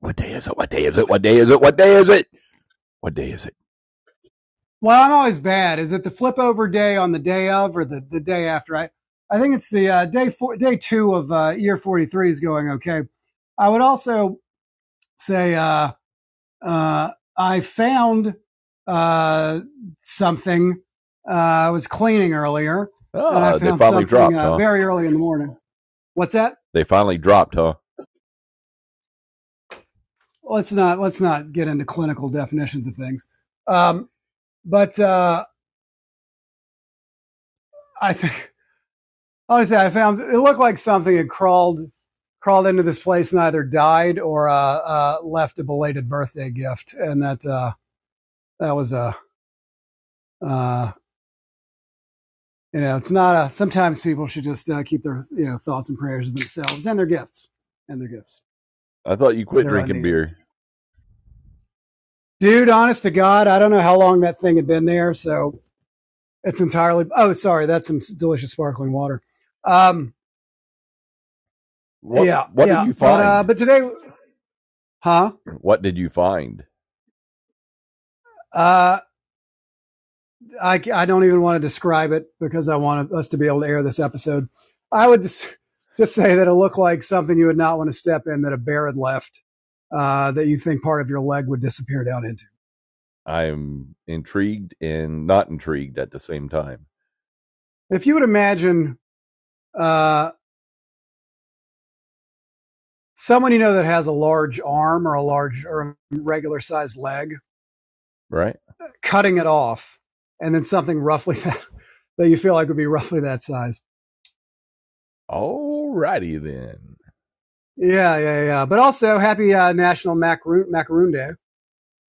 What day is it? What day is it? What day is it? What day is it? What day is it? Well, I'm always bad. Is it the flip over day on the day of or the, the day after? I, I think it's the uh, day four, day two of uh, year 43 is going okay. I would also say uh, uh, I found uh, something. Uh, I was cleaning earlier. Oh, they finally dropped, uh, huh? very early in the morning. What's that? They finally dropped, huh? Let's not let's not get into clinical definitions of things. Um, but uh, I think honestly, I found it looked like something had crawled crawled into this place and either died or uh, uh, left a belated birthday gift, and that uh, that was a uh, you know it's not a. Sometimes people should just uh, keep their you know thoughts and prayers to themselves and their gifts and their gifts. I thought you quit drinking beer. Dude, honest to God, I don't know how long that thing had been there, so it's entirely. Oh, sorry, that's some delicious sparkling water. Um, What, yeah, what yeah, did you But, find? uh, but today, huh? what did you find? Uh, I I don't even want to describe it because I want us to be able to air this episode. I would just just say that it looked like something you would not want to step in that a bear had left. Uh, that you think part of your leg would disappear down into. I'm intrigued and not intrigued at the same time. if you would imagine uh, someone you know that has a large arm or a large or a regular sized leg, Right? cutting it off, and then something roughly that that you feel like would be roughly that size. Alrighty then. Yeah, yeah, yeah. But also, happy uh, National Macaroon Macaroon Day.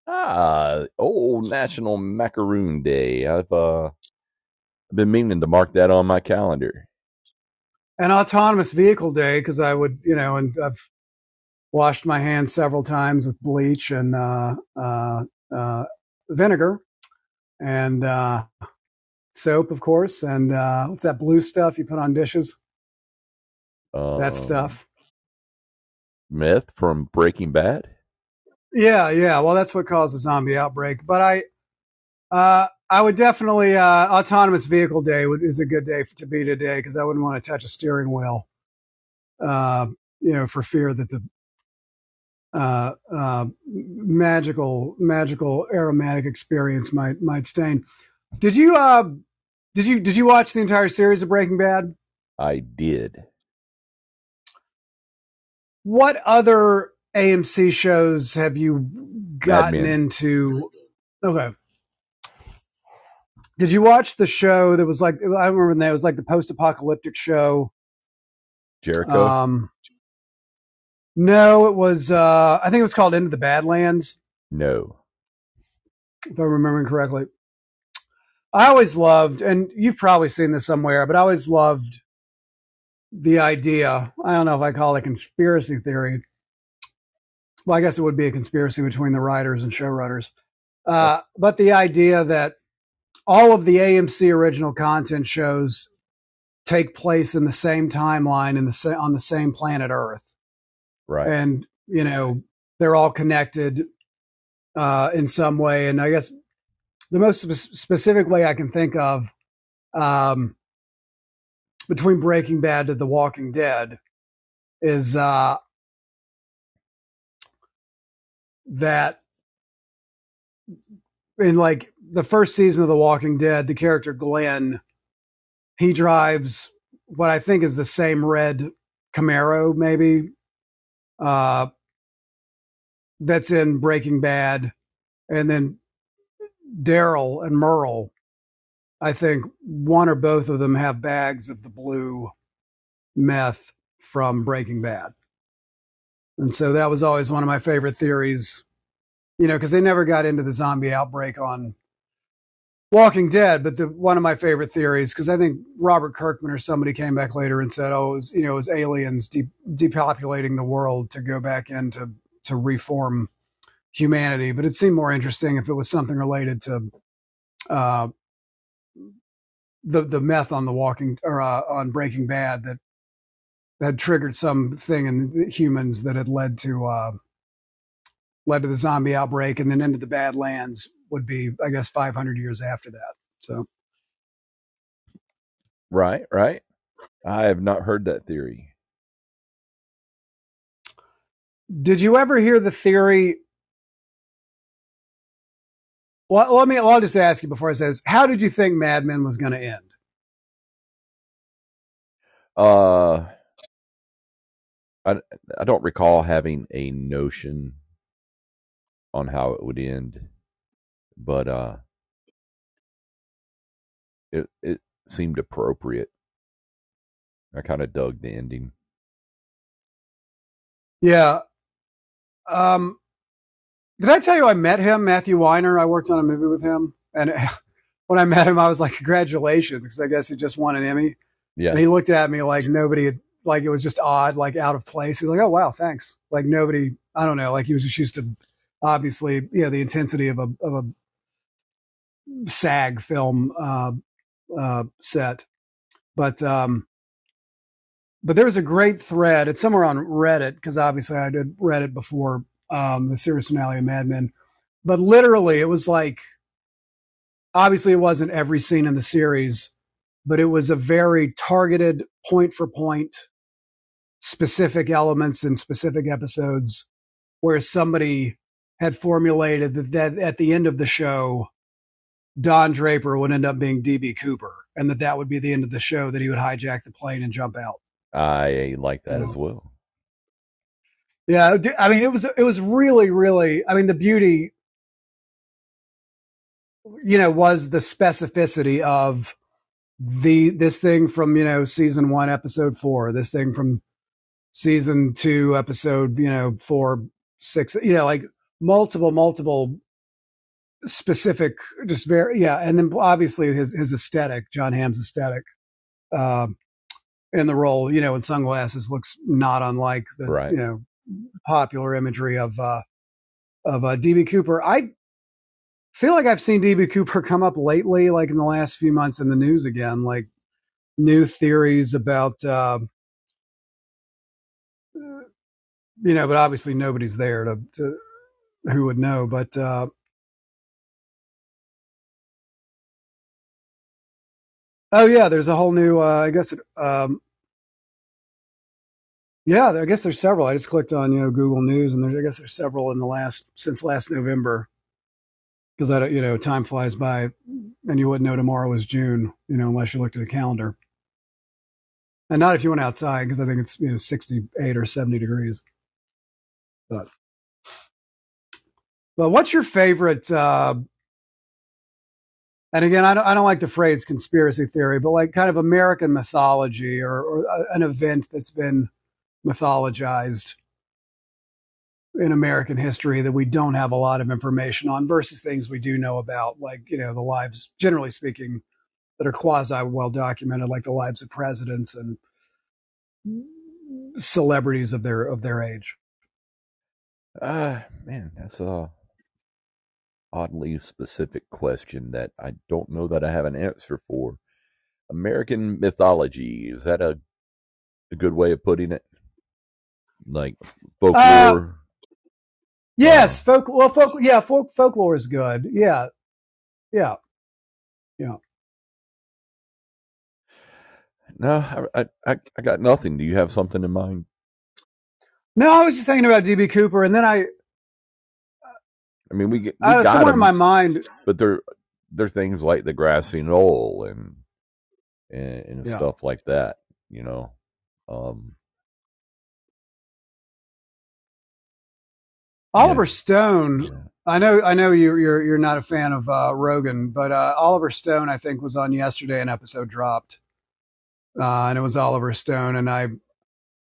Ah, oh, National Macaroon Day. I've uh been meaning to mark that on my calendar. and autonomous vehicle day because I would, you know, and I've washed my hands several times with bleach and uh, uh, uh, vinegar and uh, soap, of course, and uh, what's that blue stuff you put on dishes? That Um, stuff. Myth from Breaking Bad. Yeah, yeah. Well, that's what caused the zombie outbreak. But I, uh, I would definitely uh, autonomous vehicle day would, is a good day to be today because I wouldn't want to touch a steering wheel, uh, you know, for fear that the uh, uh, magical magical aromatic experience might might stain. Did you uh, did you did you watch the entire series of Breaking Bad? I did. What other AMC shows have you gotten into? Okay. Did you watch the show that was like I remember that was like the post-apocalyptic show? Jericho. Um, no, it was. Uh, I think it was called Into the Badlands, no. if I'm remembering correctly. I always loved, and you've probably seen this somewhere, but I always loved the idea. I don't know if I call it a conspiracy theory. Well, I guess it would be a conspiracy between the writers and showrunners. Uh, but the idea that all of the AMC original content shows take place in the same timeline in the sa- on the same planet Earth Right. and you know they're all connected uh, in some way. And I guess the most spe- specific way I can think of um, between Breaking Bad to The Walking Dead is uh, that in like the first season of The Walking Dead, the character Glenn, he drives what I think is the same red Camaro, maybe uh, that's in Breaking Bad, and then Daryl and Merle. I think one or both of them have bags of the blue meth from Breaking Bad, and so that was always one of my favorite theories. You know, because they never got into the zombie outbreak on Walking Dead, but the one of my favorite theories, because I think Robert Kirkman or somebody came back later and said, "Oh, it was you know, it was aliens de- depopulating the world to go back in to to reform humanity." But it seemed more interesting if it was something related to uh, the the meth on the Walking or uh, on Breaking Bad that had triggered something in the humans that had led to uh, led to the zombie outbreak, and then into the Badlands would be, I guess, 500 years after that. So, right, right. I have not heard that theory. did you ever hear the theory? Well, let me. Well, I'll just ask you before I say this. How did you think Mad Men was going to end? Uh, I I don't recall having a notion on how it would end, but uh, it it seemed appropriate. I kind of dug the ending. Yeah. Um, did I tell you I met him, Matthew Weiner? I worked on a movie with him, and when I met him, I was like, "Congratulations!" Because I guess he just won an Emmy. Yeah, And he looked at me like nobody, had, like it was just odd, like out of place. He's like, "Oh wow, thanks." Like nobody, I don't know, like he was just used to, obviously, you know, the intensity of a of a SAG film uh, uh, set, but um, but there was a great thread. It's somewhere on Reddit because obviously I did Reddit before um, the series finale of Mad Men, but literally it was like, obviously it wasn't every scene in the series, but it was a very targeted, point for point, specific elements in specific episodes, where somebody had formulated that, that at the end of the show, Don Draper would end up being DB Cooper, and that that would be the end of the show. That he would hijack the plane and jump out. I like that as well. Yeah, I mean, it was it was really, really. I mean, the beauty, you know, was the specificity of the this thing from you know season one, episode four, this thing from season two, episode you know four, six, you know, like multiple, multiple specific, just very yeah, and then obviously his his aesthetic, John Hamm's aesthetic. Uh, in the role, you know, in sunglasses looks not unlike the Right. you know popular imagery of uh of uh, DB Cooper. I feel like I've seen DB Cooper come up lately, like in the last few months in the news again, like new theories about uh, you know, but obviously nobody's there to, to who would know, but uh Oh yeah, there's a whole new. Uh, I guess. It, um, yeah, I guess there's several. I just clicked on you know Google News, and I guess there's several in the last since last November. Because I don't, you know, time flies by, and you wouldn't know tomorrow is June, you know, unless you looked at a calendar. And not if you went outside, because I think it's you know 68 or 70 degrees. But, but what's your favorite? Uh, and again, I don't, I don't like the phrase conspiracy theory, but like kind of American mythology or, or an event that's been mythologized in American history that we don't have a lot of information on versus things we do know about, like, you know, the lives, generally speaking, that are quasi well documented, like the lives of presidents and celebrities of their of their age. Uh man, that's a oddly specific question that I don't know that I have an answer for. American mythology is that a a good way of putting it? Like uh, folklore. Yes, um, folk. Well, folk. Yeah, folk folklore is good. Yeah, yeah. Yeah. No, I, I I got nothing. Do you have something in mind? No, I was just thinking about DB Cooper, and then I, I mean, we get we I got somewhere in my mind. but they're they're things like the grassy knoll and and, and Yeah. stuff like that. You know, um, Oliver Stone. yeah. I know. I know you're you're you're not a fan of uh, Rogan, but uh, Oliver Stone, I think, was on yesterday. An episode dropped, uh, and it was Oliver Stone, and I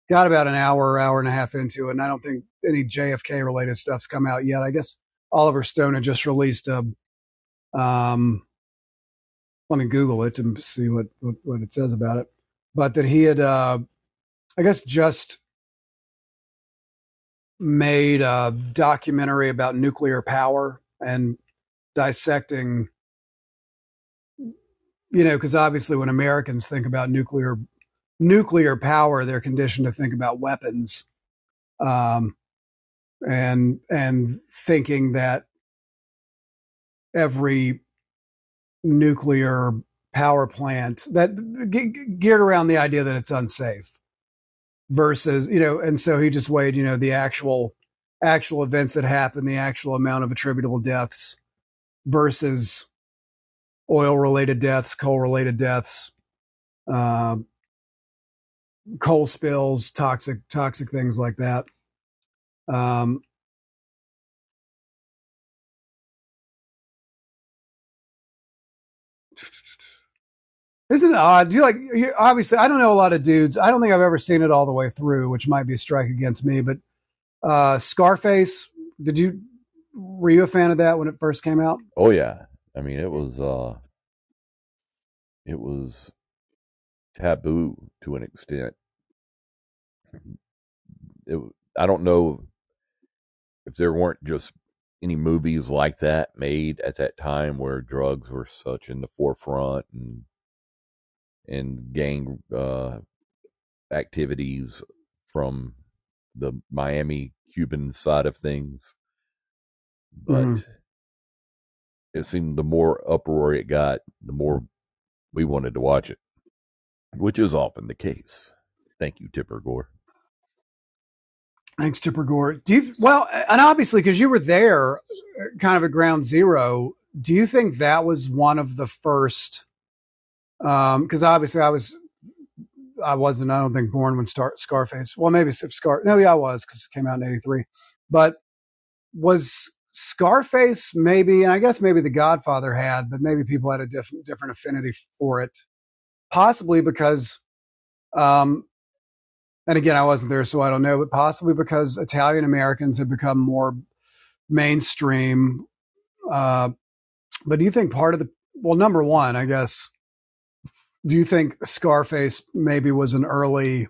got about an hour, hour and a half into it, and I don't think any JFK related stuff's come out yet. I guess Oliver Stone had just released a. Um, let me Google it and see what, what what it says about it, but that he had, uh, I guess, just made a documentary about nuclear power and dissecting you know because obviously when americans think about nuclear nuclear power they're conditioned to think about weapons um and and thinking that every nuclear power plant that ge- geared around the idea that it's unsafe versus you know and so he just weighed you know the actual actual events that happened the actual amount of attributable deaths versus oil related deaths coal related deaths uh, coal spills toxic toxic things like that. Um, Isn't it odd? Do you like you, obviously? I don't know a lot of dudes. I don't think I've ever seen it all the way through, which might be a strike against me. But uh, Scarface, did you were you a fan of that when it first came out? Oh yeah, I mean it was uh, it was taboo to an extent. It, I don't know if there weren't just any movies like that made at that time where drugs were such in the forefront and and gang uh, activities from the Miami Cuban side of things. But Mhm. it seemed the more uproar it got, the more we wanted to watch it, which is often the case. Thank you, Tipper Gore. Thanks, Tipper Gore. Do you well, and obviously because you were there, kind of at ground zero. Do you think that was one of the first? Because obviously I was, I wasn't. I don't think born when Star, Scarface. Well, maybe Scar. No, yeah, I was because it came out in '83. But was Scarface maybe? And I guess maybe The Godfather had, but maybe people had a different different affinity for it. Possibly because um, and again, I wasn't there, so I don't know, but possibly because Italian Americans had become more mainstream. Uh, but do you think part of the, well, number one, I guess, do you think Scarface maybe was an early,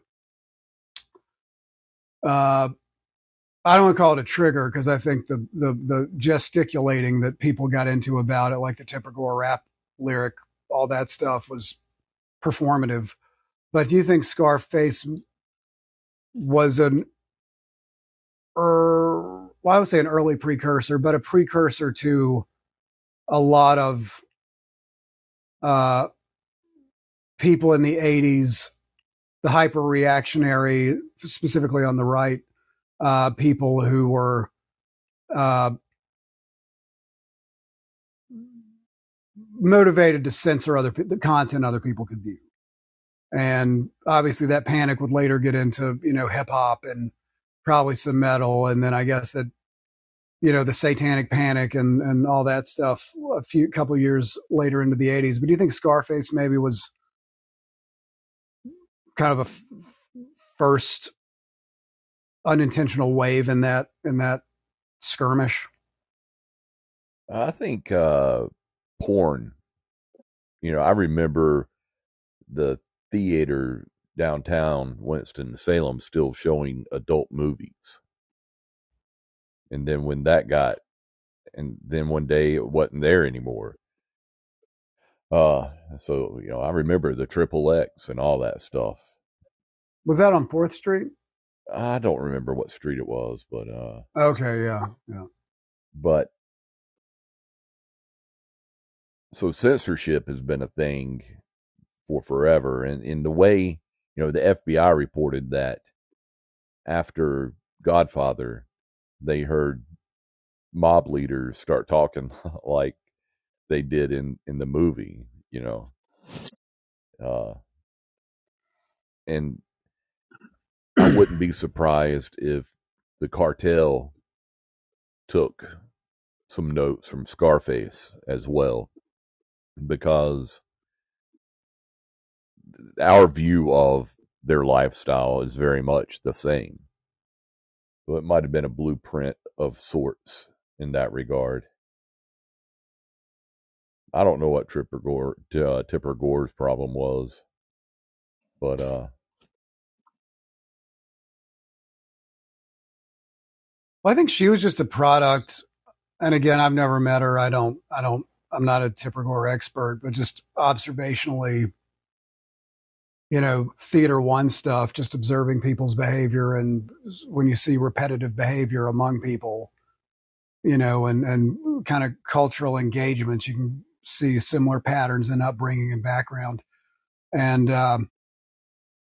uh, I don't want to call it a trigger because I think the, the, the gesticulating that people got into about it, like the Gore rap lyric, all that stuff was performative. But do you think Scarface was an er, well, I would say an early precursor, but a precursor to a lot of uh, people in the 80s, the hyper reactionary, specifically on the right, uh, people who were uh, motivated to censor other the content other people could view. And obviously, that panic would later get into you know hip hop and probably some metal, and then I guess that you know the Satanic Panic and and all that stuff a few couple years later into the '80s. But do you think Scarface maybe was kind of a f- first unintentional wave in that in that skirmish? I think uh, porn. You know, I remember the theater downtown Winston Salem still showing adult movies. And then when that got, and then one day it wasn't there anymore. Uh, so you know, I remember the Triple X and all that stuff. Was that on Fourth Street? I don't remember what street it was, but uh, Okay, yeah, yeah. but so censorship has been a thing for forever and in the way you know the fbi reported that after godfather they heard mob leaders start talking like they did in in the movie you know uh and i wouldn't be surprised if the cartel took some notes from scarface as well because our view of their lifestyle is very much the same. So it might have been a blueprint of sorts in that regard. I don't know what Tripper Gore, uh, Tipper Gore's problem was, but uh, Well, I think she was just a product. And again, I've never met her. I don't, I don't, I'm not a Tipper Gore expert, but just observationally, you know, theater one stuff, just observing people's behavior. And when you see repetitive behavior among people, you know, and, and kind of cultural engagements, you can see similar patterns in upbringing and background. And, um,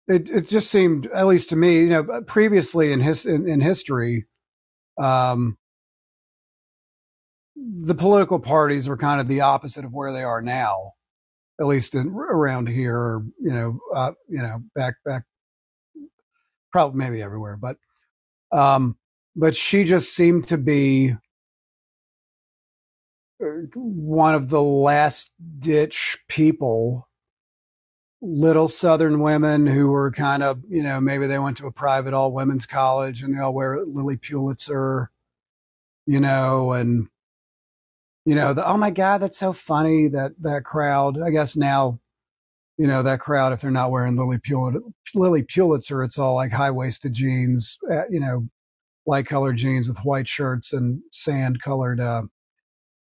it, it just seemed, at least to me, you know, previously in his, in, in history, um, the political parties were kind of the opposite of where they are now at least in, around here, you know, uh, you know, back back, probably maybe everywhere, but um, but she just seemed to be uh, one of the last ditch people little southern women who were kind of you know maybe they went to a private all women's college and they all wear lilly pulitzer you know and you know, the, oh my God, that's so funny that that crowd. I guess now, you know, that crowd, if they're not wearing Lilly Pulitzer, Lilly Pulitzer, it's all like high waisted jeans, uh, you know, light colored jeans with white shirts and sand colored uh,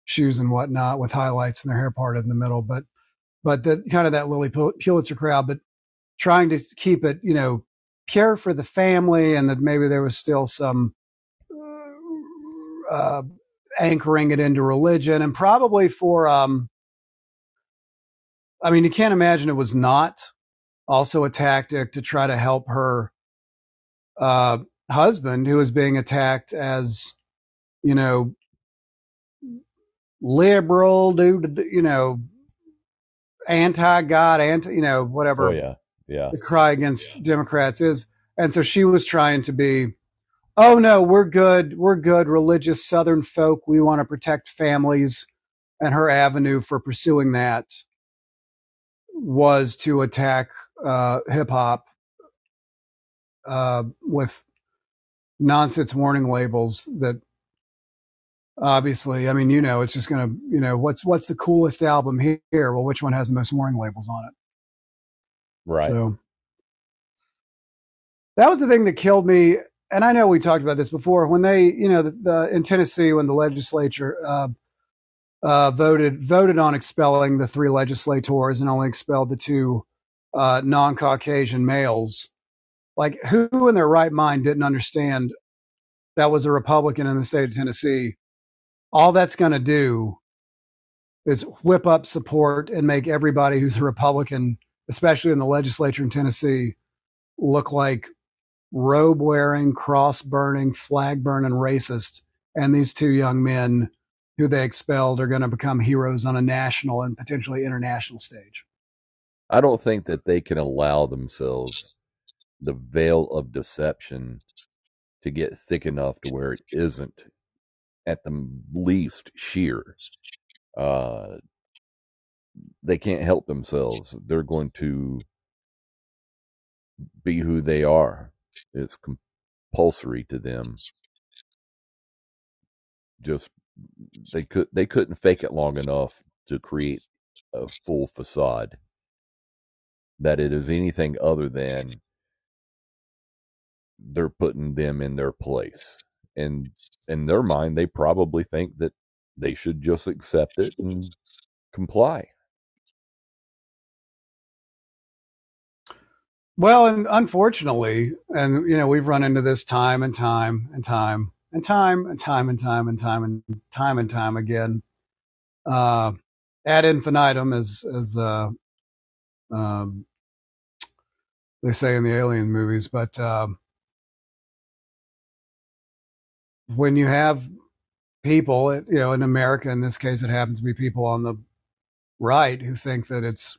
shoes and whatnot with highlights and their hair parted in the middle. But, but the kind of that Lilly Pulitzer crowd, but trying to keep it, you know, care for the family and that maybe there was still some, uh, anchoring it into religion and probably for um I mean you can't imagine it was not also a tactic to try to help her uh husband who was being attacked as you know liberal dude you know anti-god anti you know whatever oh yeah yeah the cry against yeah. democrats is and so she was trying to be oh no, we're good. We're good. Religious Southern folk. We want to protect families. And her avenue for pursuing that was to attack uh, hip hop uh, with nonsense warning labels that obviously, I mean, you know, it's just going to, you know, what's what's the coolest album here? Well, which one has the most warning labels on it? Right. So that was the thing that killed me and I know we talked about this before when they, you know, the, the in Tennessee when the legislature uh, uh, voted voted on expelling the three legislators and only expelled the two uh, non-Caucasian males. Like, who in their right mind didn't understand that was a Republican in the state of Tennessee? All that's going to do is whip up support and make everybody who's a Republican, especially in the legislature in Tennessee, look like robe wearing, cross burning, flag burning racist. And these two young men who they expelled are going to become heroes on a national and potentially international stage. I don't think that they can allow themselves the veil of deception to get thick enough to where it isn't at the least sheer. Uh, they can't help themselves. They're going to be who they are it's compulsory to them. Just they could they couldn't fake it long enough to create a full facade that it is anything other than they're putting them in their place. And in their mind, they probably think that they should just accept it and comply. Well, and unfortunately, and you know, we've run into this time and time and time and time and time and time and time and time and time again. Uh, ad infinitum, as as uh, um, they say in the Alien movies, but um, when you have people, you know, in America, in this case, it happens to be people on the right who think that it's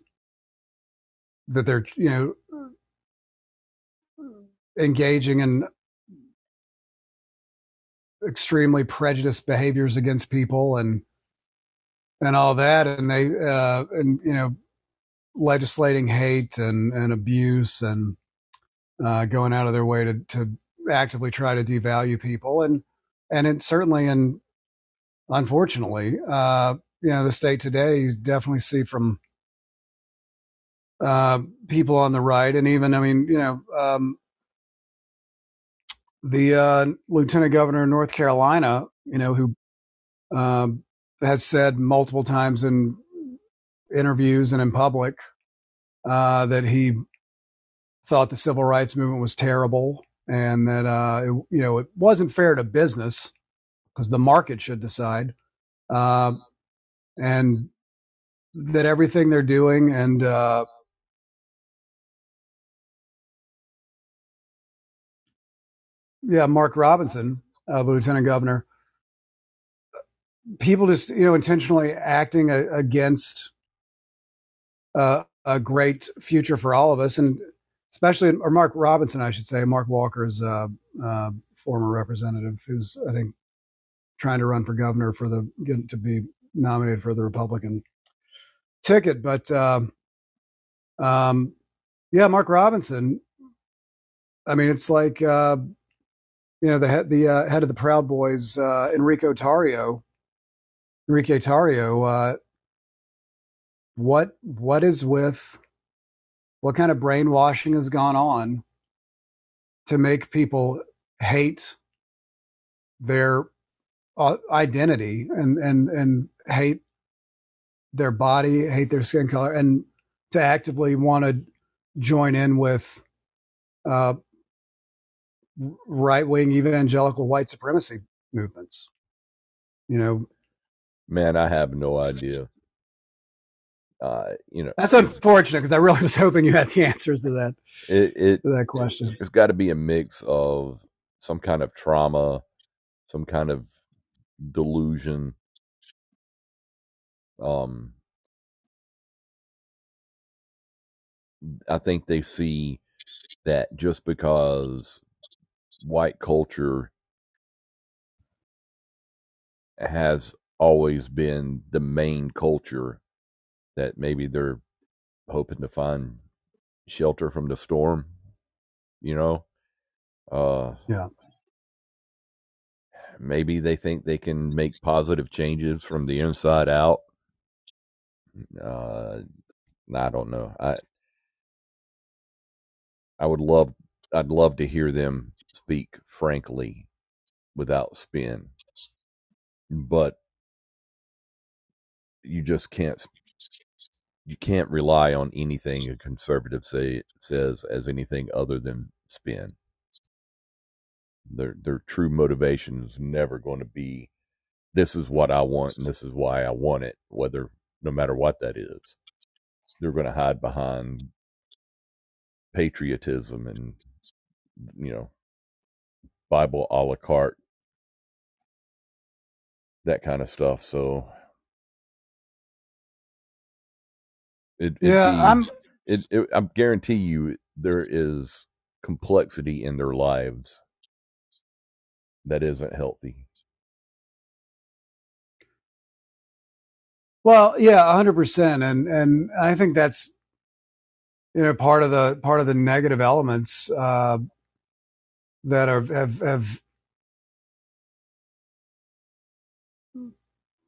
that they're you know engaging in extremely prejudiced behaviors against people and and all that and they uh and you know legislating hate and and abuse and uh going out of their way to to actively try to devalue people. And and it certainly and unfortunately uh you know the state today you definitely see from uh people on the right and even i mean you know um the uh, lieutenant governor of North Carolina, you know, who um, has said multiple times in interviews and in public uh, that he thought the civil rights movement was terrible and that uh, it, you know it wasn't fair to business because the market should decide, uh, and that everything they're doing and uh, yeah, Mark Robinson, uh, Lieutenant Governor, people just you know intentionally acting a, against uh, a great future for all of us, and especially or Mark Robinson, I should say, Mark Walker's uh, uh, former representative, who's I think trying to run for governor for the to be nominated for the Republican ticket. But um, um, yeah, Mark Robinson. I mean, it's like uh, you know the head the uh, head of the Proud Boys, uh, Enrico Tarrio. Enrique Tarrio. Uh, what what is with what kind of brainwashing has gone on to make people hate their uh, identity and and and hate their body, hate their skin color, and to actively want to join in with uh, right wing evangelical white supremacy movements. You know, man, I have no idea. Uh, you know, that's unfortunate because I really was hoping you had the answers to that. It, it to that question. It's got to be a mix of some kind of trauma, some kind of delusion. Um, I think they see that just because white culture has always been the main culture that maybe they're hoping to find shelter from the storm you know? Uh yeah. maybe they think they can make positive changes from the inside out. Uh i don't know. I i would love i'd love to hear them speak frankly without spin. But you just can't you can't rely on anything a conservative say says as anything other than spin. Their their true motivation is never going to be this is what I want and this is why I want it, whether no matter what that is. They're going to hide behind patriotism and you know Bible a la carte that kind of stuff. So It, yeah, I'm. It, it, I guarantee you, there is complexity in their lives that isn't healthy. Well, yeah, hundred percent, and and I think that's you know part of the part of the negative elements uh, that are have have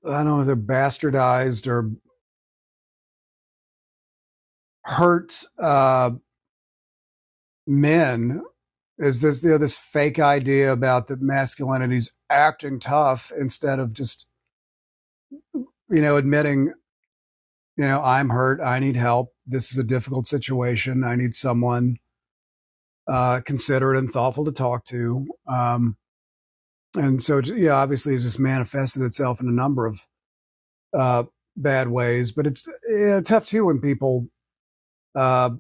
I don't know if they're bastardized or hurt uh, men? Is this you know, this fake idea about that masculinity's acting tough instead of just you know admitting you know i'm hurt i need help this is a difficult situation i need someone uh, considerate and thoughtful to talk to um, and so yeah obviously it's just manifested itself in a number of uh, bad ways but it's yeah, tough too when people uh,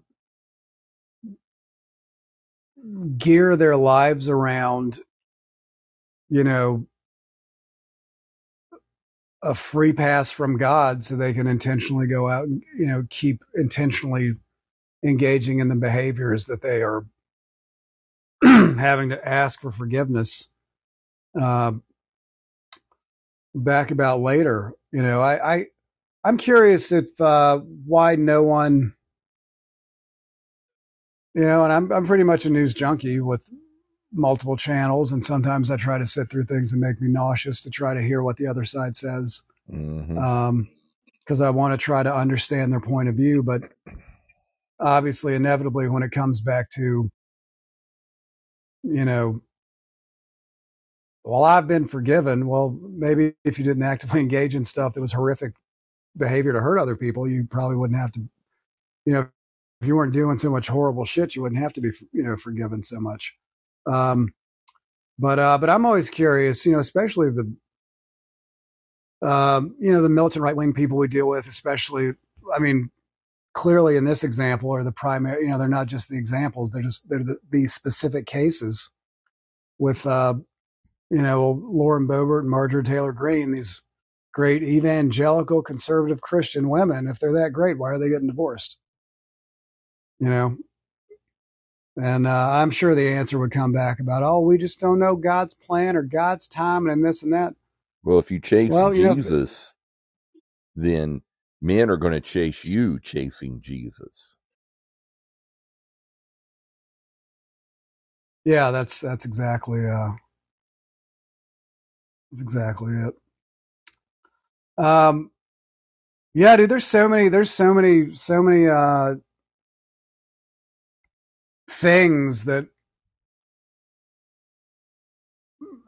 gear their lives around, you know, a free pass from God so they can intentionally go out and, you know, keep intentionally engaging in the behaviors that they are having to ask for forgiveness uh, back about later. You know, I, I I'm curious if uh, why no one you know, and I'm I'm pretty much a news junkie with multiple channels, and sometimes I try to sit through things that make me nauseous to try to hear what the other side says, because mm-hmm. um, I want to try to understand their point of view. But obviously, inevitably, when it comes back to, you know, well, I've been forgiven. Well, maybe if you didn't actively engage in stuff that was horrific behavior to hurt other people, you probably wouldn't have to, you know, if you weren't doing so much horrible shit, you wouldn't have to be, you know, forgiven so much. Um, but uh, but I'm always curious, you know, especially the um, you know the militant right wing people we deal with, especially. I mean, clearly in this example are the primary. You know, they're not just the examples; they're just they're the, these specific cases with uh, you know Lauren Boebert and Marjorie Taylor Greene, these great evangelical conservative Christian women. If they're that great, why are they getting divorced? You know, and uh, I'm sure the answer would come back about, oh, we just don't know God's plan or God's time and this and that. Well, if you chase well, you Jesus, know, then men are going to chase you chasing Jesus. Yeah, that's that's exactly uh that's exactly it. Um yeah, dude, there's so many there's so many so many uh things that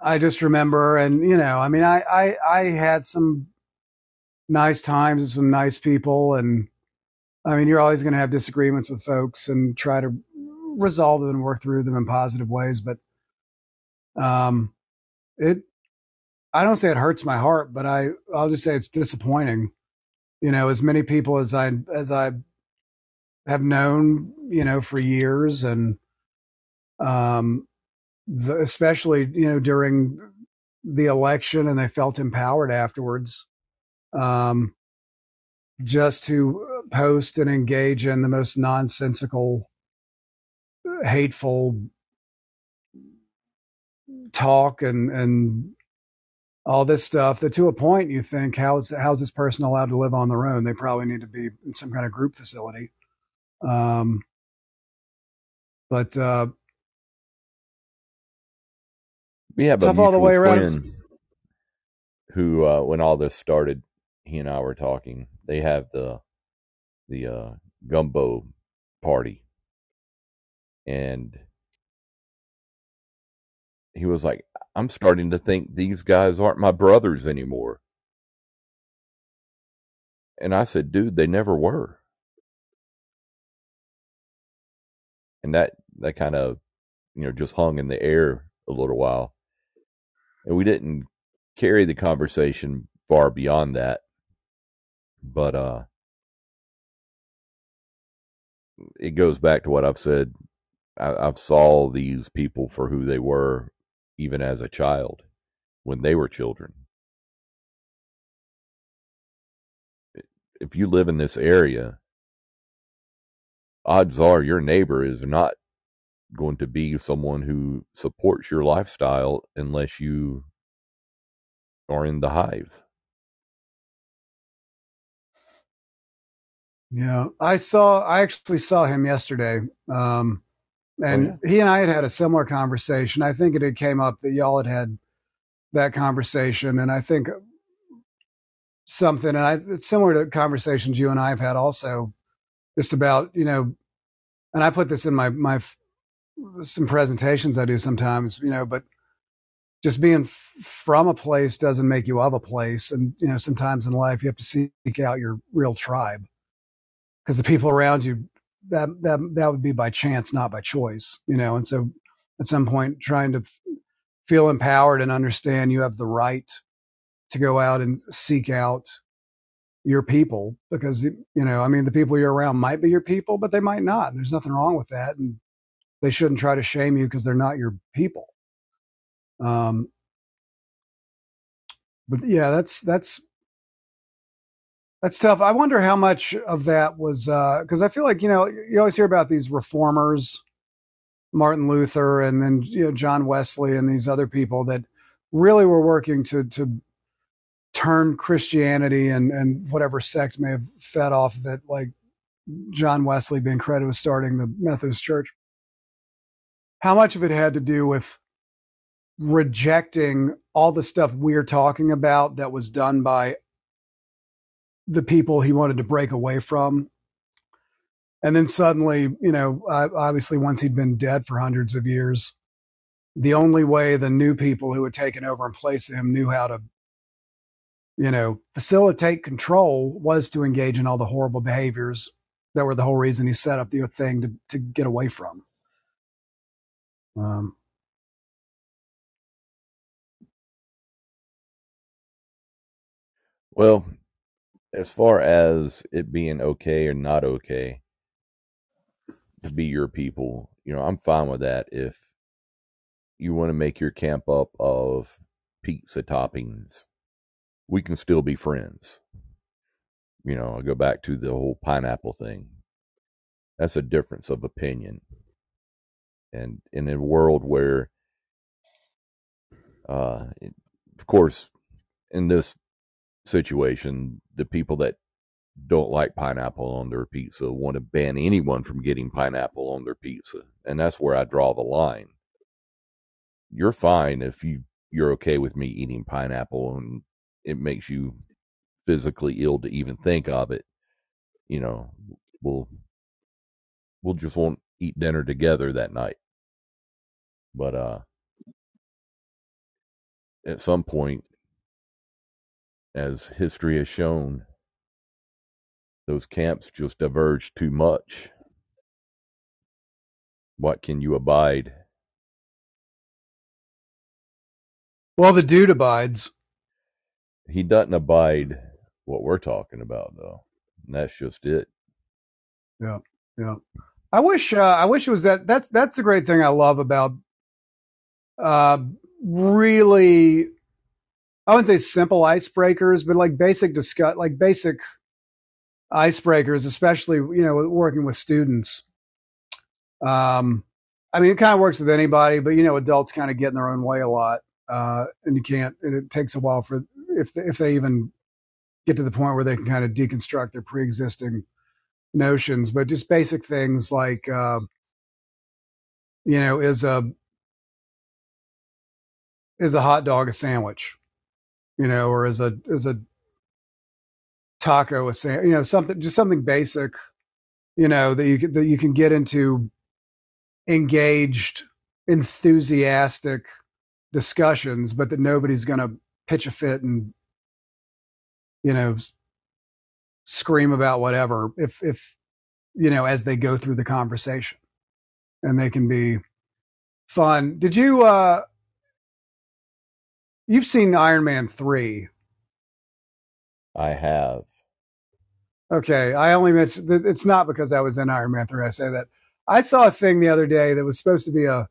I just remember, and you know, I mean, I I, I had some nice times with some nice people, and I mean, you're always going to have disagreements with folks and try to resolve them and work through them in positive ways, but um, it I don't say it hurts my heart, but I I'll just say it's disappointing. You know, as many people as I as I have known, you know, for years, and um, the, especially you know during the election, and they felt empowered afterwards, um, just to post and engage in the most nonsensical, hateful talk and and all this stuff that to a point you think how's how's this person allowed to live on their own? They probably need to be in some kind of group facility um, but uh, we have tough all the way around. Who, uh, when all this started, he and I were talking. They have the the uh, gumbo party, and he was like, "I'm starting to think these guys aren't my brothers anymore." And I said, "Dude, they never were." And that that kind of you know just hung in the air a little while, and we didn't carry the conversation far beyond that. But uh, it goes back to what I've said. I, I've saw these people for who they were, even as a child, when they were children. If you live in this area, odds are your neighbor is not going to be someone who supports your lifestyle unless you are in the hive. Yeah, I saw. I actually saw him yesterday, um, and oh, yeah. he and I had had a similar conversation. I think it had came up that y'all had had that conversation, and I think something, and I, it's similar to conversations you and I have had also, just about you know, and I put this in my my some presentations I do sometimes, you know, but just being f- from a place doesn't make you of a place. And, you know, sometimes in life you have to seek out your real tribe because the people around you, that, that, that would be by chance, not by choice, you know? And so at some point trying to feel empowered and understand you have the right to go out and seek out your people because, you know, I mean, the people you're around might be your people, but they might not. There's nothing wrong with that. And they shouldn't try to shame you because they're not your people. Um, but yeah, that's that's that's tough. I wonder how much of that was uh because I feel like you know you always hear about these reformers, Martin Luther, and then you know John Wesley and these other people that really were working to to turn Christianity and and whatever sect may have fed off of it, like John Wesley being credited with starting the Methodist Church how much of it had to do with rejecting all the stuff we're talking about that was done by the people he wanted to break away from. And then suddenly, you know, obviously, once he'd been dead for hundreds of years, the only way the new people who had taken over in place of him knew how to, you know, facilitate control was to engage in all the horrible behaviors that were the whole reason he set up the thing to to get away from. Um, Well, as far as it being okay or not okay to be your people, you know, I'm fine with that if you want to make your camp up of pizza toppings. We can still be friends. You know, I go back to the whole pineapple thing. That's a difference of opinion. And in a world where, uh, it, of course, in this situation, the people that don't like pineapple on their pizza want to ban anyone from getting pineapple on their pizza. And that's where I draw the line. You're fine if you you're okay with me eating pineapple and it makes you physically ill to even think of it. You know, we'll we'll just won't eat dinner together that night. But uh at some point as history has shown, those camps just diverged too much. What can you abide? well, the dude abides. He doesn't abide what we're talking about, though. And that's just it. Yeah, yeah. I wish. Uh, I wish it was that. That's that's the great thing I love about. Uh, really, I wouldn't say simple icebreakers, but like basic discuss, like basic icebreakers, especially you know working with students. Um, I mean, it kind of works with anybody, but you know, adults kind of get in their own way a lot, uh, and you can't. And it takes a while for if if they even get to the point where they can kind of deconstruct their pre-existing notions. But just basic things like, uh, you know, is a is a hot dog a sandwich, you know, or is a is a taco a sandwich, you know, something just something basic, you know, that you can, that you can get into engaged, enthusiastic discussions, but that nobody's going to pitch a fit and you know scream about whatever if if you know as they go through the conversation. And they can be fun. Did you uh you've seen iron man 3 I have. okay i only mentioned it's not because i was in iron man 3 i say that. I saw a thing the other day that was supposed to be a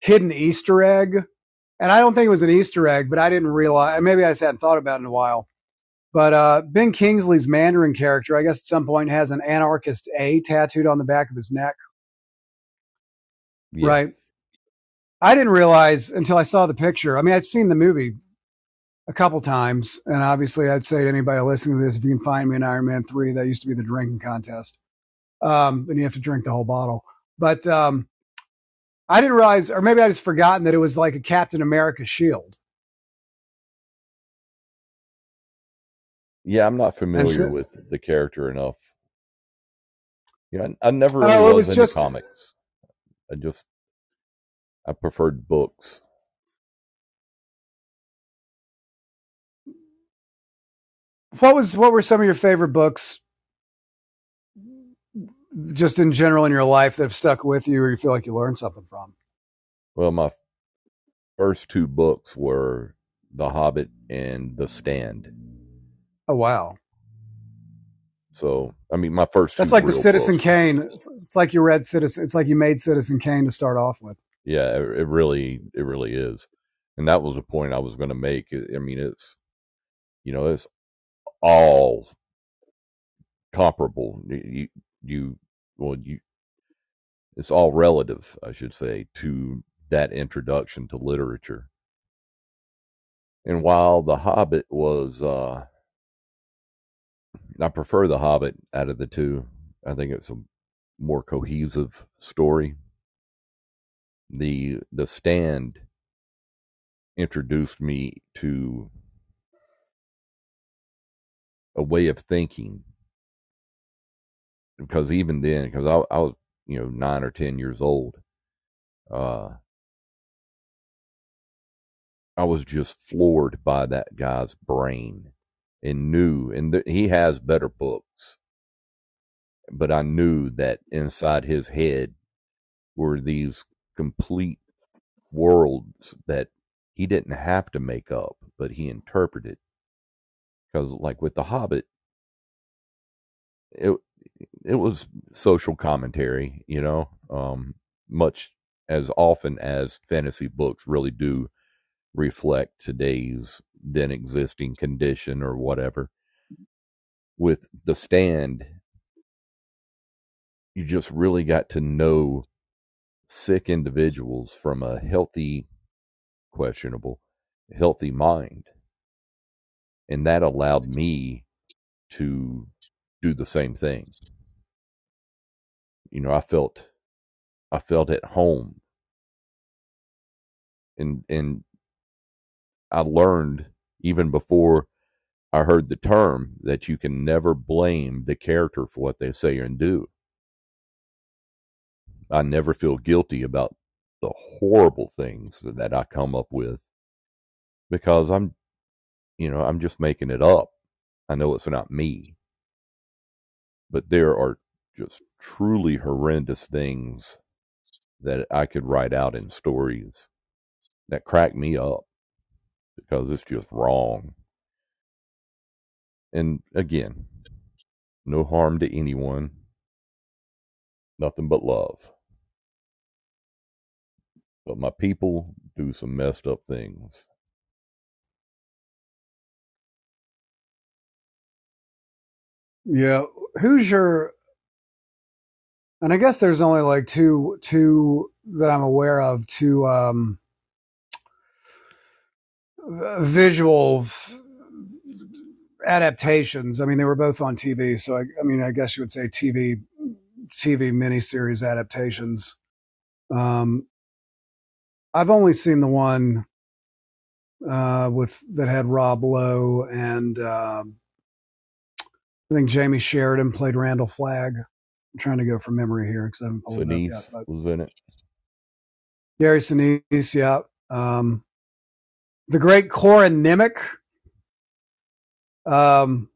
hidden easter egg and i don't think it was an easter egg but i didn't realize maybe i just hadn't thought about it in a while but uh, Ben Kingsley's Mandarin character, I guess at some point, has an anarchist A tattooed on the back of his neck. Right. I didn't realize until I saw the picture. I mean, I'd seen the movie a couple times, and obviously, I'd say to anybody listening to this, if you can find me in Iron Man 3, that used to be the drinking contest. Um, and you have to drink the whole bottle. But um, I didn't realize, or maybe I just forgotten that it was like a Captain America shield. Yeah, I'm not familiar so- with the character enough. Yeah, I, I never Oh, really was into just- comics. I just I preferred books. What was what were some of your favorite books just in general in your life that have stuck with you or you feel like you learned something from? Well, my first two books were The Hobbit and The Stand. Oh wow. So, I mean, my first That's like the Citizen books. Kane. It's, it's like you read Citizen it's like you made Citizen Kane to start off with. Yeah, it, it really, it really is, and that was the point I was going to make. I I mean, it's, you know, it's all comparable. You, you, well, you, it's all relative, I should say, to that introduction to literature. And while The Hobbit was, uh, I prefer The Hobbit out of the two. I think it's a more cohesive story. The The Stand introduced me to a way of thinking because even then, because I, I was you know nine or ten years old, uh, I was just floored by that guy's brain and knew, and th- he has better books. but I knew that inside his head were these complete worlds that he didn't have to make up, but he interpreted. Because, like with The Hobbit, it it was social commentary, you know, um, much as often as fantasy books really do reflect today's then existing condition or whatever. With The Stand, you just really got to know sick individuals from a healthy, questionable, healthy mind. And that allowed me to do the same thing. You know, I felt I felt at home. And and I learned even before I heard the term that you can never blame the character for what they say and do. I never feel guilty about the horrible things that I come up with because I'm, you know, I'm just making it up. I know it's not me. But there are just truly horrendous things that I could write out in stories that crack me up because it's just wrong. And again, no harm to anyone, nothing but love. But my people do some messed up things. Yeah. Who's your and I guess there's only like two two that I'm aware of, two um visual adaptations. I mean, they were both on TV, so I, I mean, I guess you would say TV TV miniseries adaptations. Um, I've only seen the one uh, with that had Rob Lowe and uh, I think Jamie Sheridan played Randall Flagg. I'm trying to go from memory here because I haven't pulled Sinise it up yet. was in it. Gary Sinise, yeah. Um, the great Corin Nemec. Um,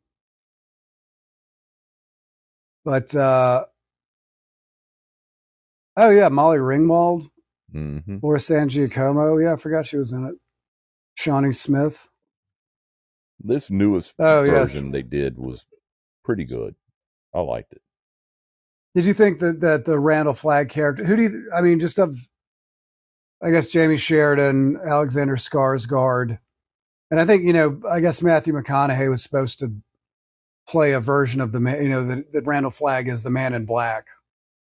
but uh, oh yeah, Molly Ringwald, hmm Laura San Giacomo. Yeah, I forgot she was in it. Shawnee Smith. This newest Oh yes. version they did was pretty good. I liked it. Did you think that that the Randall Flagg character? Who do you? I mean, just of, I guess Jamie Sheridan, Alexander Skarsgård, and I think you know. I guess Matthew McConaughey was supposed to play a version of the man. You know that, that Randall Flagg is the Man in Black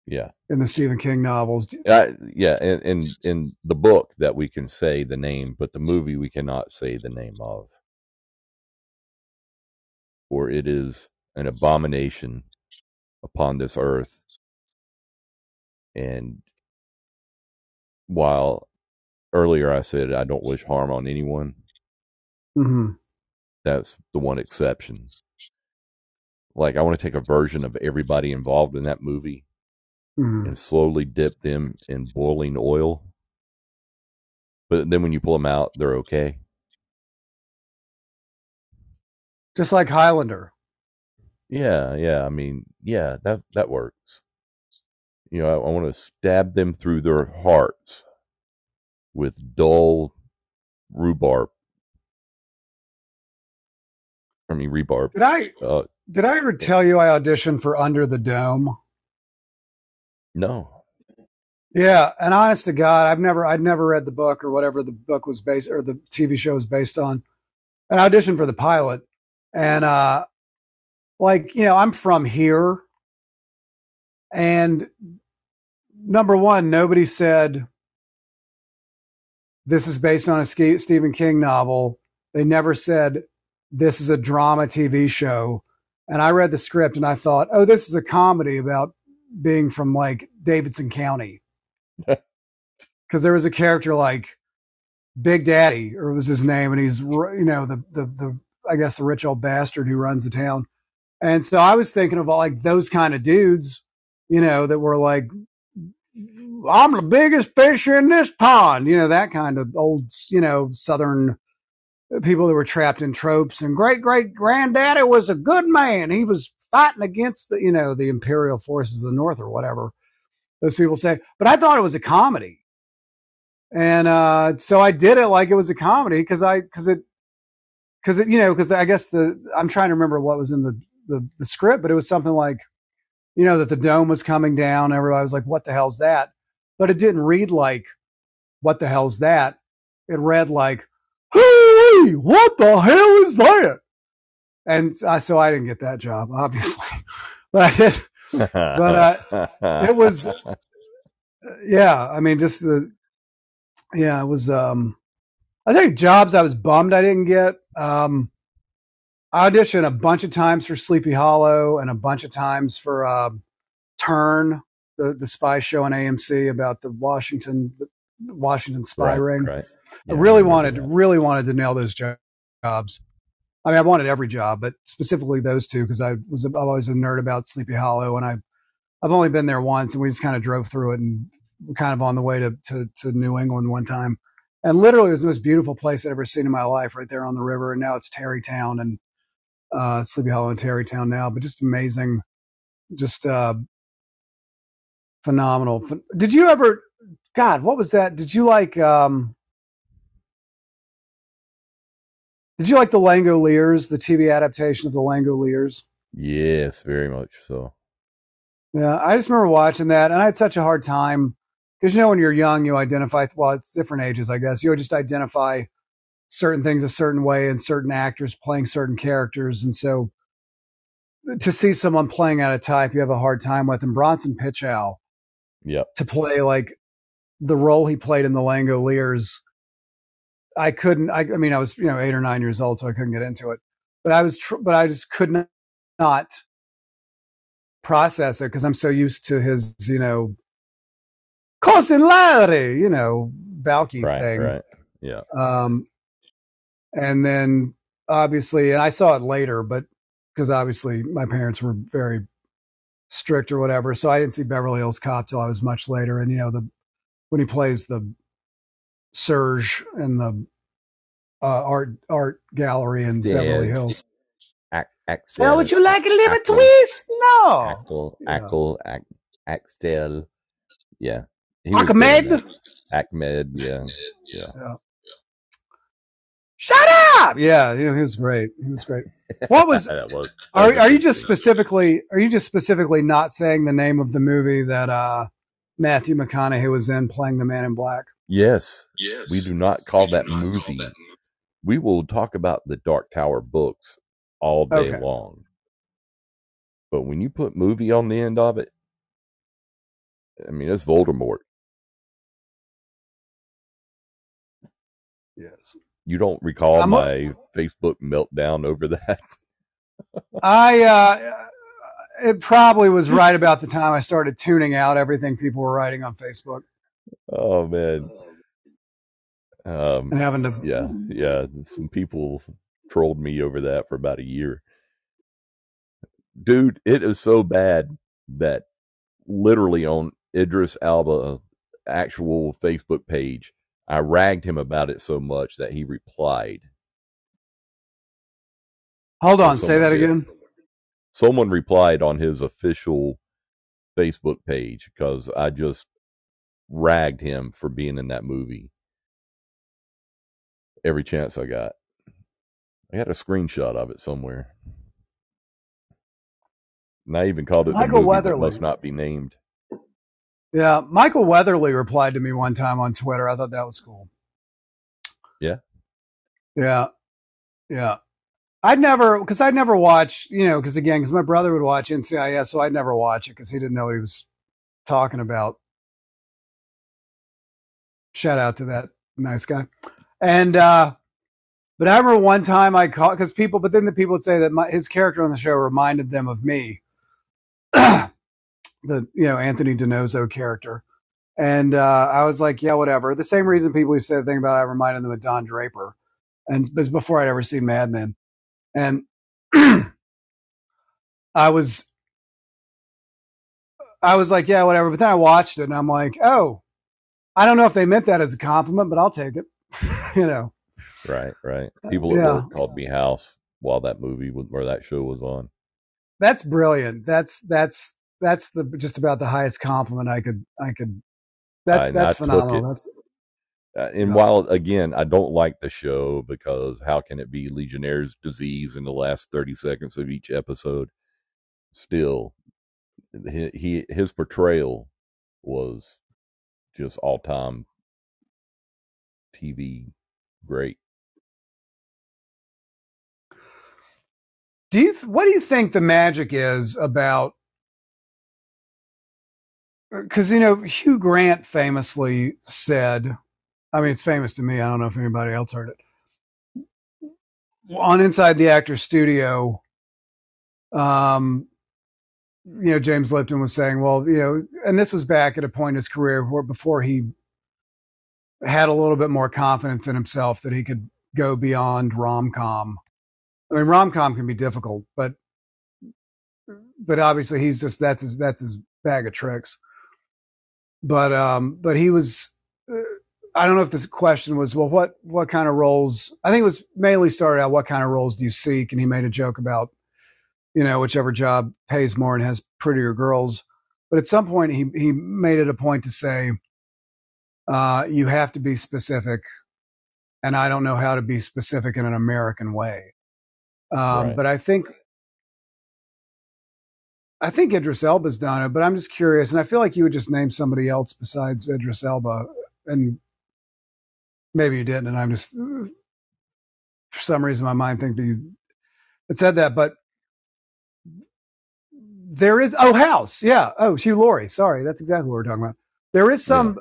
Yeah. in the Stephen King novels. Uh, yeah, in, in in the book that we can say the name, but the movie we cannot say the name of, for it is an abomination upon this earth. And while earlier I said I don't wish harm on anyone, hmm that's the one exception. Like I want to take a version of everybody involved in that movie hmm and slowly dip them in boiling oil. But then when you pull them out, they're okay. Just like Highlander. Yeah, yeah. I mean, yeah, that that works. You know, I, I want to stab them through their hearts with dull rhubarb. I mean, rebarb. Did I Uh, did I ever tell you I auditioned for Under the Dome? no. Yeah, and honest to God, I've never I'd never read the book or whatever the book was based or the TV show was based on. And I auditioned for the pilot. And uh like, you know, I'm from here. And number one, nobody said this is based on a Stephen King novel. They never said this is a drama TV show. And I read the script and I thought, oh, this is a comedy about being from like Davidson County. Because there was a character like Big Daddy, or was his name, and he's you know the the the I guess the rich old bastard who runs the town. And so I was thinking of like those kind of dudes, you know, that were like, I'm the biggest fish in this pond, you know, that kind of old, you know, Southern people that were trapped in tropes. And great great granddaddy was a good man. He was fighting against the, you know, the imperial forces of the North or whatever those people say. But I thought it was a comedy. And uh, so I did it like it was a comedy because I, because it, because it, you know, because I guess the, I'm trying to remember what was in the, the, the script, but it was something like, you know, that the dome was coming down. Everybody was like, what the hell's that? But it didn't read like, what the hell's that? It read like, hey, what the hell is that? And I, so I didn't get that job, obviously, but I did. But uh, it was, yeah. I mean, just the, yeah, it was. um I think jobs I was bummed I didn't get. Um I auditioned a bunch of times for Sleepy Hollow and a bunch of times for uh, Turn, the the spy show on AMC about the Washington the Washington spy right, ring. right. I really remember wanted, that. really wanted to nail those jobs. I mean, I wanted every job, but specifically those two because I was I'm always a nerd about Sleepy Hollow, and I I've only been there once, and we just kind of drove through it, and we're kind of on the way to to, to New England one time, and literally it was the most beautiful place I'd ever seen in my life, right there on the river, and now it's Tarrytown and uh, Sleepy Hollow and Tarrytown now, but just amazing, just uh, phenomenal. Did you ever? God, what was that? Did you like? um Did you like the Langoliers, the TV adaptation of the Langoliers? Yes, very much so. Yeah, I just remember watching that, and I had such a hard time because you know when you're young, you identify. Well, it's different ages, I guess. You just identify certain things a certain way, and certain actors playing certain characters, and so to see someone playing out of type, you have a hard time with. And Bronson Pinchot Yep. to play like the role he played in the Langoliers, I couldn't. I, I mean, I was you know eight or nine years old, so I couldn't get into it. But I was, tr- but I just could not, not process it because I'm so used to his, you know, cousin Larry, you know, Balki Right, thing. right. Yeah. Um, and then obviously, and I saw it later, but because obviously my parents were very strict or whatever, so I didn't see Beverly Hills Cop till I was much later. And you know, the when he plays the Serge in the uh, art art gallery in Yeah. Beverly Hills. Ac- Axel. would you like a little Axel. twist? No. Axel. Yeah. Axel. Ac- Axel. Yeah. He was good Ahmed. Ahmed. Yeah. Yeah. Shut up! Yeah, he, he was great. He was great. What was that was. that Are was are you just specifically are you just specifically not saying the name of the movie that uh, Matthew McConaughey was in playing the Man in Black? Yes. Yes. We do not call that do not call movie. We will talk about the Dark Tower books all day Okay. long. But when you put movie on the end of it, I mean, it's Voldemort. Yes. You don't recall I'm- my Facebook meltdown over that? I uh, it probably was right about the time I started tuning out everything people were writing on Facebook Oh man. Um, and having to yeah, yeah. Some people trolled me over that for about a year. Dude, it is so bad that literally on Idris Elba actual Facebook page, I ragged him about it so much that he replied. Hold on, say that did. again. Someone replied on his official Facebook page because I just ragged him for being in that movie. Every chance I got. I got a screenshot of it somewhere. And I even called it Michael the movie that must not be named. Yeah, Michael Weatherly replied to me one time on Twitter. I thought that was cool. Yeah. Yeah. Yeah. I'd never, because I'd never watch, you know, because again, because my brother would watch NCIS, so I'd never watch it because he didn't know what he was talking about. Shout out to that nice guy. And, uh, but I remember one time I called, because people, but then the people would say that my, his character on the show reminded them of me. the, you know, Anthony DiNozzo character. And uh, I was like, yeah, whatever. The same reason people used to say the thing about I reminded them of Don Draper. And it was before I'd ever seen Mad Men. And I was I was like, yeah, whatever. But then I watched it and I'm like, oh, I don't know if they meant that as a compliment, but I'll take it. you know. Right, right. People at Yeah. work called me house while that movie was, or that show was on. that's brilliant. That's that's that's the just about the highest compliment I could I could. That's I- that's I phenomenal. That's Uh, and while again, I don't like the show because how can it be Legionnaire's disease in the last thirty seconds of each episode? Still, he, he his portrayal was just all time TV great. Do you th- what do you think the magic is about? Because you know Hugh Grant famously said, I mean it's famous to me. I don't know if anybody else heard it on Inside the Actor Studio. Um, you know James Lipton was saying, well, you know, and this was back at a point in his career where before he had a little bit more confidence in himself that he could go beyond rom com. I mean, rom com can be difficult, but but obviously he's just that's his that's his bag of tricks. But um, but he was. Uh, I don't know if this question was well, what what kind of roles? I think it was mainly started out. What kind of roles do you seek? And he made a joke about, you know, whichever job pays more and has prettier girls. But at some point, he he made it a point to say, uh, you have to be specific, and I don't know how to be specific in an American way. Um, Right. But I think I think Idris Elba's done it, but I'm just curious, and I feel like you would just name somebody else besides Idris Elba, and maybe you didn't, and I'm just for some reason my mind think that you had said that, but there is oh House, yeah, oh Hugh Laurie, sorry, that's exactly what we're talking about. There is some,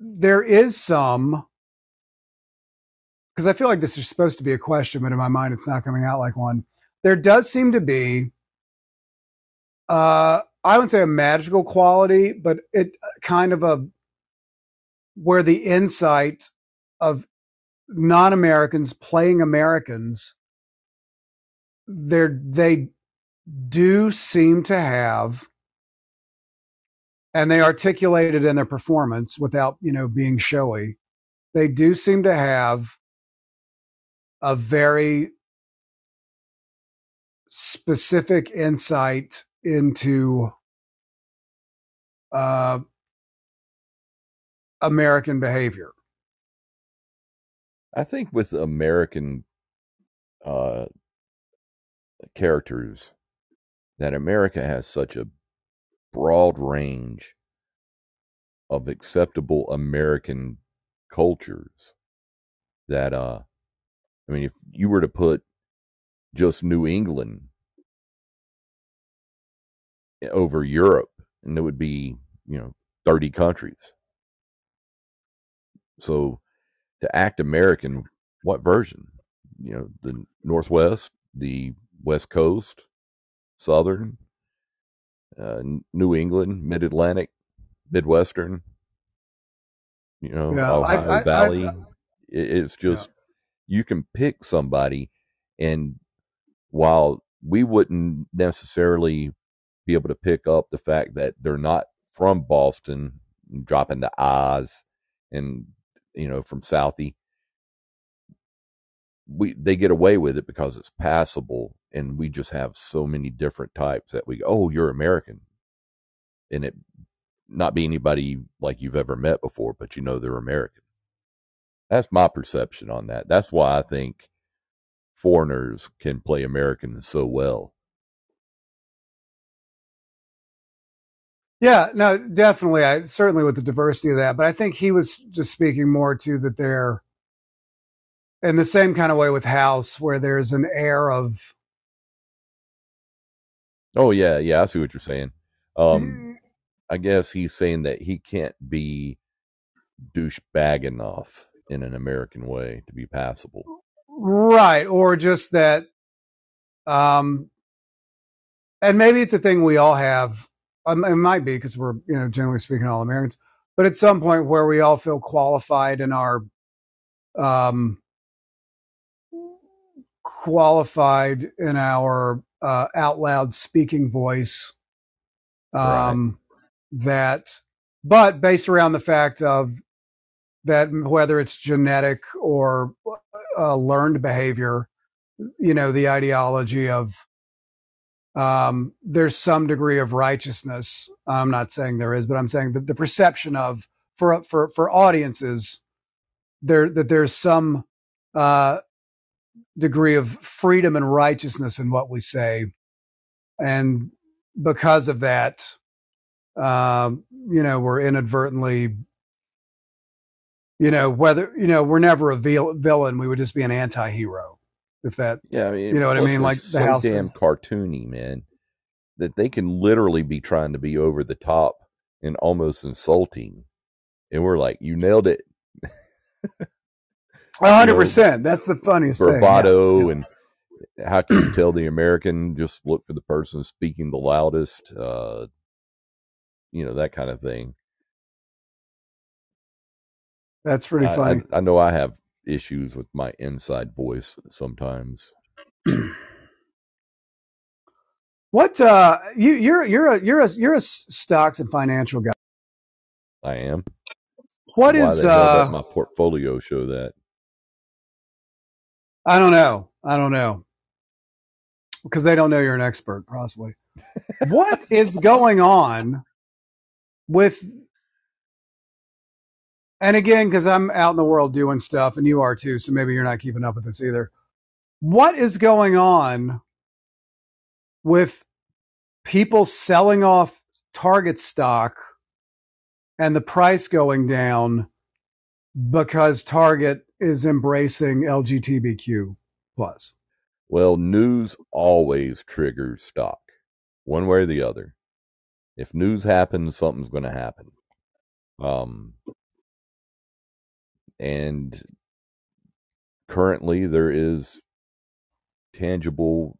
there is some, because I feel like this is supposed to be a question, but in my mind it's not coming out like one. There does seem to be, uh, I wouldn't say a magical quality, but it kind of a where the insight of non-Americans playing Americans, they they do seem to have, and they articulate it in their performance without you know being showy. They do seem to have a very specific insight into uh, American behavior. I think with American uh, characters, that America has such a broad range of acceptable American cultures that, uh, I mean, if you were to put just New England over Europe, and it would be, you know, 30 countries. So to act American, what version? You know, the Northwest, the West Coast, Southern, uh, New England, Mid Atlantic, Midwestern, you know, Yeah, Ohio I- I- Valley. It- it's just, you can pick somebody, and while we wouldn't necessarily be able to pick up the fact that they're not from Boston, dropping the I's and you know from Southie, we they get away with it because it's passable, and we just have so many different types that we oh, you're American, and it not be anybody like you've ever met before, but you know they're American. That's my perception on that. That's why I think foreigners can play Americans so well. Yeah, no, definitely. I certainly with the diversity of that, but I think he was just speaking more to that they're in the same kind of way with House, where there's an air of Oh yeah, yeah, I see what you're saying. Um, I guess he's saying that he can't be douchebag enough in an American way to be passable. Right, or just that, um, and maybe it's a thing we all have. Um, it might be because we're, you know, generally speaking, all Americans. But at some point where we all feel qualified in our, um, qualified in our uh, out loud speaking voice, um, that, but based around the fact of that whether it's genetic or uh, learned behavior, you know, the ideology of um, there's some degree of righteousness. I'm not saying there is, but I'm saying that the perception of for for for audiences there that there's some uh, degree of freedom and righteousness in what we say, and because of that, um, you know, we're inadvertently, you know, whether you know, we're never a villain. We would just be an anti-hero. If that, yeah, I mean, you know what I mean, like the so house damn is, cartoony, man, that they can literally be trying to be over the top and almost insulting, and we're like, you nailed it. hundred percent. That's the funniest bravado thing. Yeah. and how can you tell the American just look for the person speaking the loudest? Uh, you know that kind of thing. That's pretty I, funny. I, I know I have issues with my inside voice sometimes. what uh you you're you're a you're a you're a stocks and financial guy. I am. What Why is uh my portfolio show that? I don't know. I don't know. Because they don't know you're an expert, possibly. what is going on with and again, because I'm out in the world doing stuff and you are too, so maybe you're not keeping up with this either. What is going on with people selling off Target stock and the price going down because Target is embracing LGBTQ plus? Well, news always triggers stock, one way or the other. If news happens, something's going to happen. Um, and currently there is tangible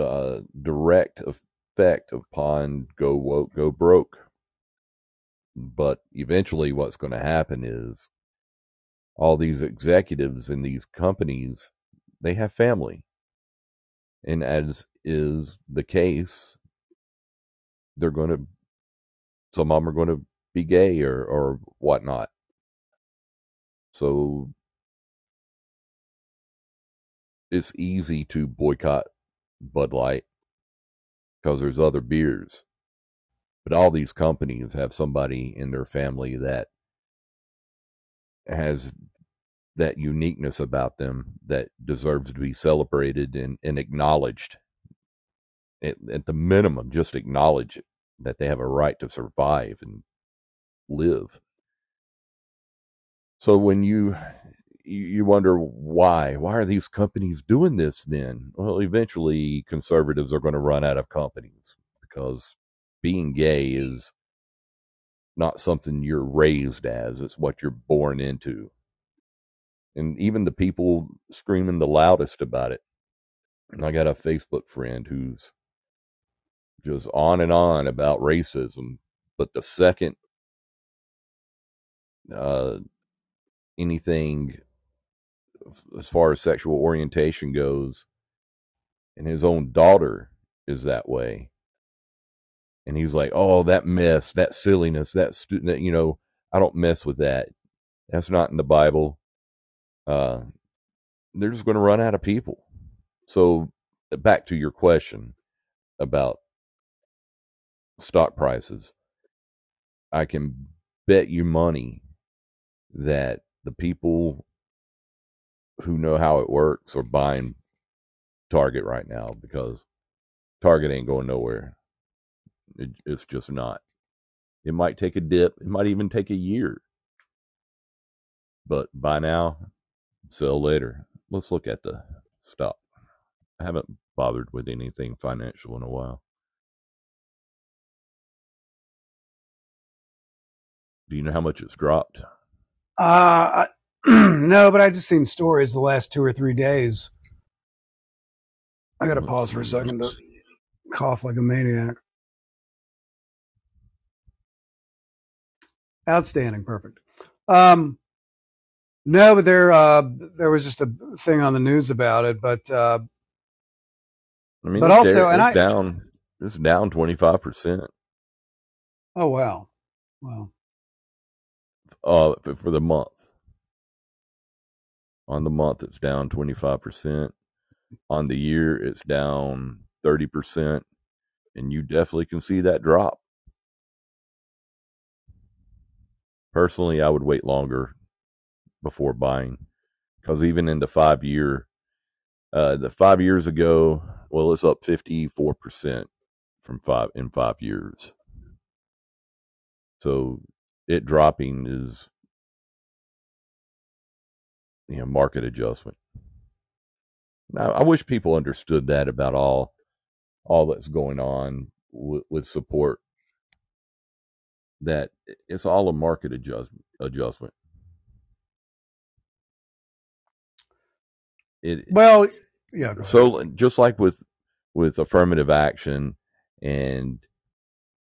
uh, direct effect upon go woke go broke. But eventually what's going to happen is all these executives in these companies they have family. And as is the case they're going to some of them are going to be gay or or whatnot so it's easy to boycott Bud Light because there's other beers. But all these companies have somebody in their family that has that uniqueness about them that deserves to be celebrated and, and acknowledged. At, at the minimum, just acknowledge that they have a right to survive and live. So when you you wonder why why are these companies doing this then? Well eventually conservatives are going to run out of companies because being gay is not something you're raised as it's what you're born into. And even the people screaming the loudest about it. And i got a facebook friend who's just on and on about racism but the second uh, anything as far as sexual orientation goes, and his own daughter is that way. And he's like, "Oh, that mess, that silliness, that student, you know, I don't mess with that. That's not in the Bible." Uh, they're just going to run out of people. So, back to your question about stock prices, I can bet you money that the people who know how it works are buying Target right now because Target ain't going nowhere. It, it's just not. It might take a dip. It might even take a year. But by now, sell later. Let's look at the stock. I haven't bothered with anything financial in a while. Do you know how much it's dropped? Uh, no, but I just seen stories the last two or three days. I got to pause for a second to cough like a maniac. Outstanding, perfect. Um, no, but there uh, there was just a thing on the news about it, but uh, I mean, but also, there, and I down it's down twenty five percent. Oh wow, wow. Uh, for the month on the month it's down 25% On the year, it's down 30%, and you definitely can see that drop. Personally, I would wait longer before buying because even in the five year, uh, the five years ago, well, it's up 54% from five in five years. So it dropping is you know market adjustment. Now, I wish people understood that about all all that's going on with, with support. That it's all a market adjustment. Adjustment. It Well, yeah. so just like with with affirmative action and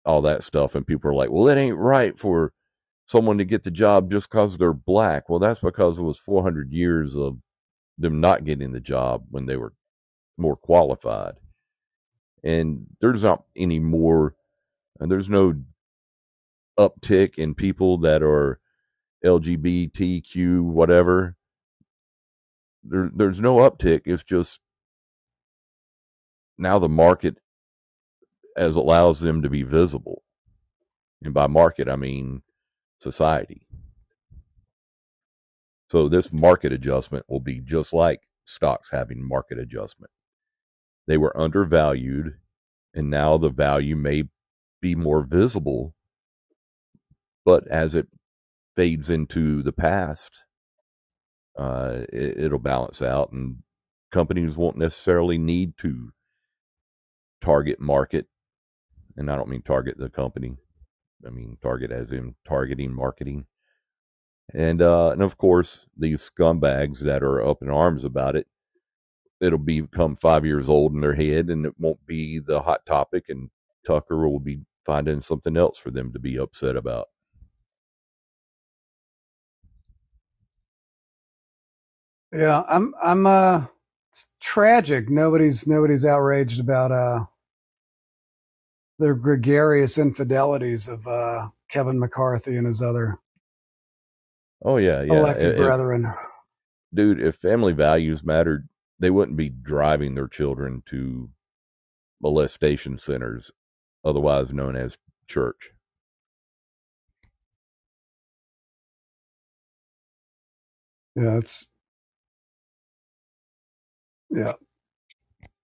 all that stuff, and people are like, "Well, it ain't right for someone to get the job just because they're black." Well, that's because it was 400 years of them not getting the job when they were more qualified, and there's not any more, and there's no uptick in people that are LGBTQ whatever. There, there's no uptick. It's just now the market as allows them to be visible. And by market, I mean society. So this market adjustment will be just like stocks having market adjustment. They were undervalued, and now the value may be more visible. But as it fades into the past, uh, it, it'll balance out, and companies won't necessarily need to target market. And I don't mean target the company. I mean target as in targeting marketing. And uh, and of course these scumbags that are up in arms about it, it'll become five years old in their head, and it won't be the hot topic, and Tucker will be finding something else for them to be upset about. Yeah, I'm. I'm. Uh, it's tragic. Nobody's. Nobody's outraged about uh the gregarious infidelities of uh Kevin McCarthy and his other Oh yeah, yeah. elected If, brethren. dude, if family values mattered, they wouldn't be driving their children to molestation centers, otherwise known as church. Yeah, it's yeah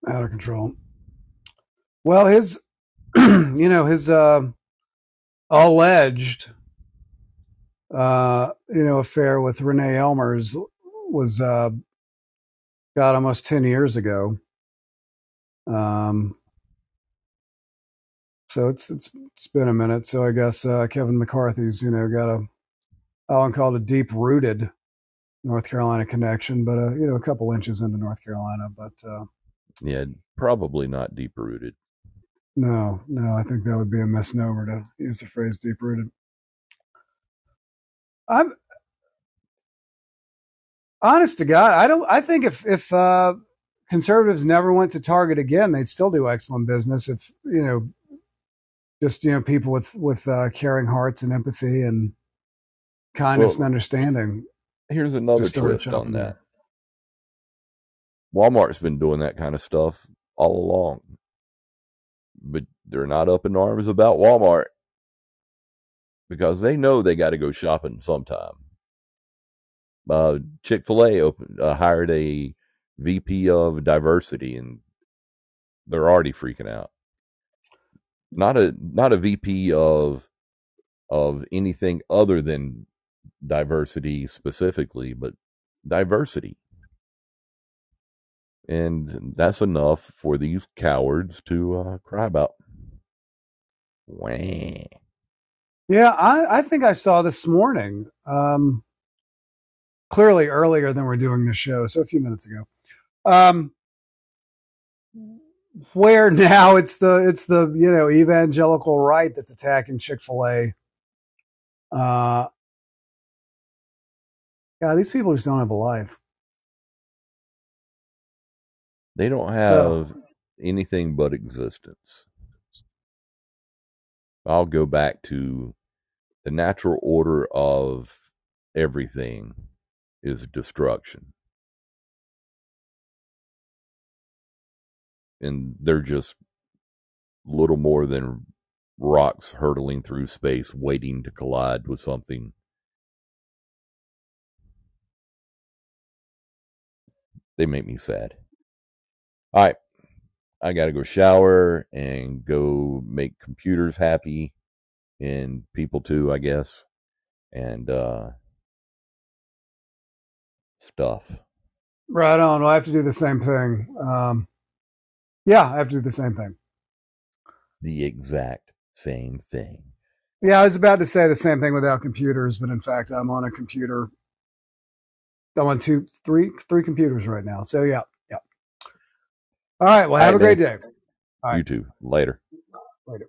out of control. Well, his, you know, his uh, alleged, uh, you know, affair with Renee Ellmers was, uh, almost ten years ago. Um, so it's it's it's been a minute. So I guess uh, Kevin McCarthy's, you know, got a Alan called a deep rooted North Carolina connection, but uh, you know, a couple inches into North Carolina. But uh, Yeah, probably not deep rooted. No, no, I think that would be a misnomer to use the phrase deep rooted. I'm honest to God, I don't. I think if if uh, conservatives never went to Target again, they'd still do excellent business. If you know, just you know, people with with uh, caring hearts and empathy and kindness and understanding here's another twist on that. Walmart's been doing that kind of stuff all along, but they're not up in arms about Walmart because they know they got to go shopping sometime. Uh, Chick Fil A opened uh, hired a VP of diversity, and they're already freaking out. Not a not a VP of of anything other than diversity specifically, but diversity. And that's enough for these cowards to uh, cry about. Wah. Yeah, I, I think I saw this morning. Um, clearly earlier than we're doing this show, so a few minutes ago. Um, where now it's the it's the you know evangelical right that's attacking Chick Fil A. Uh, yeah, these people just don't have a life. They don't have anything but existence. I'll go back to the natural order of everything is destruction. and they're just little more than rocks hurtling through space, waiting to collide with something. They make me sad. All right. I got to go shower and go make computers happy and people too, I guess. And uh stuff. Right on. Well, I have to do the same thing. Um, yeah, I have to do the same thing. The exact same thing. Yeah, I was about to say the same thing without computers, but in fact, I'm on a computer. I'm on two, three, three computers right now. So yeah, yeah. All right. Well, have All a great day. All You right. too. Later. Later.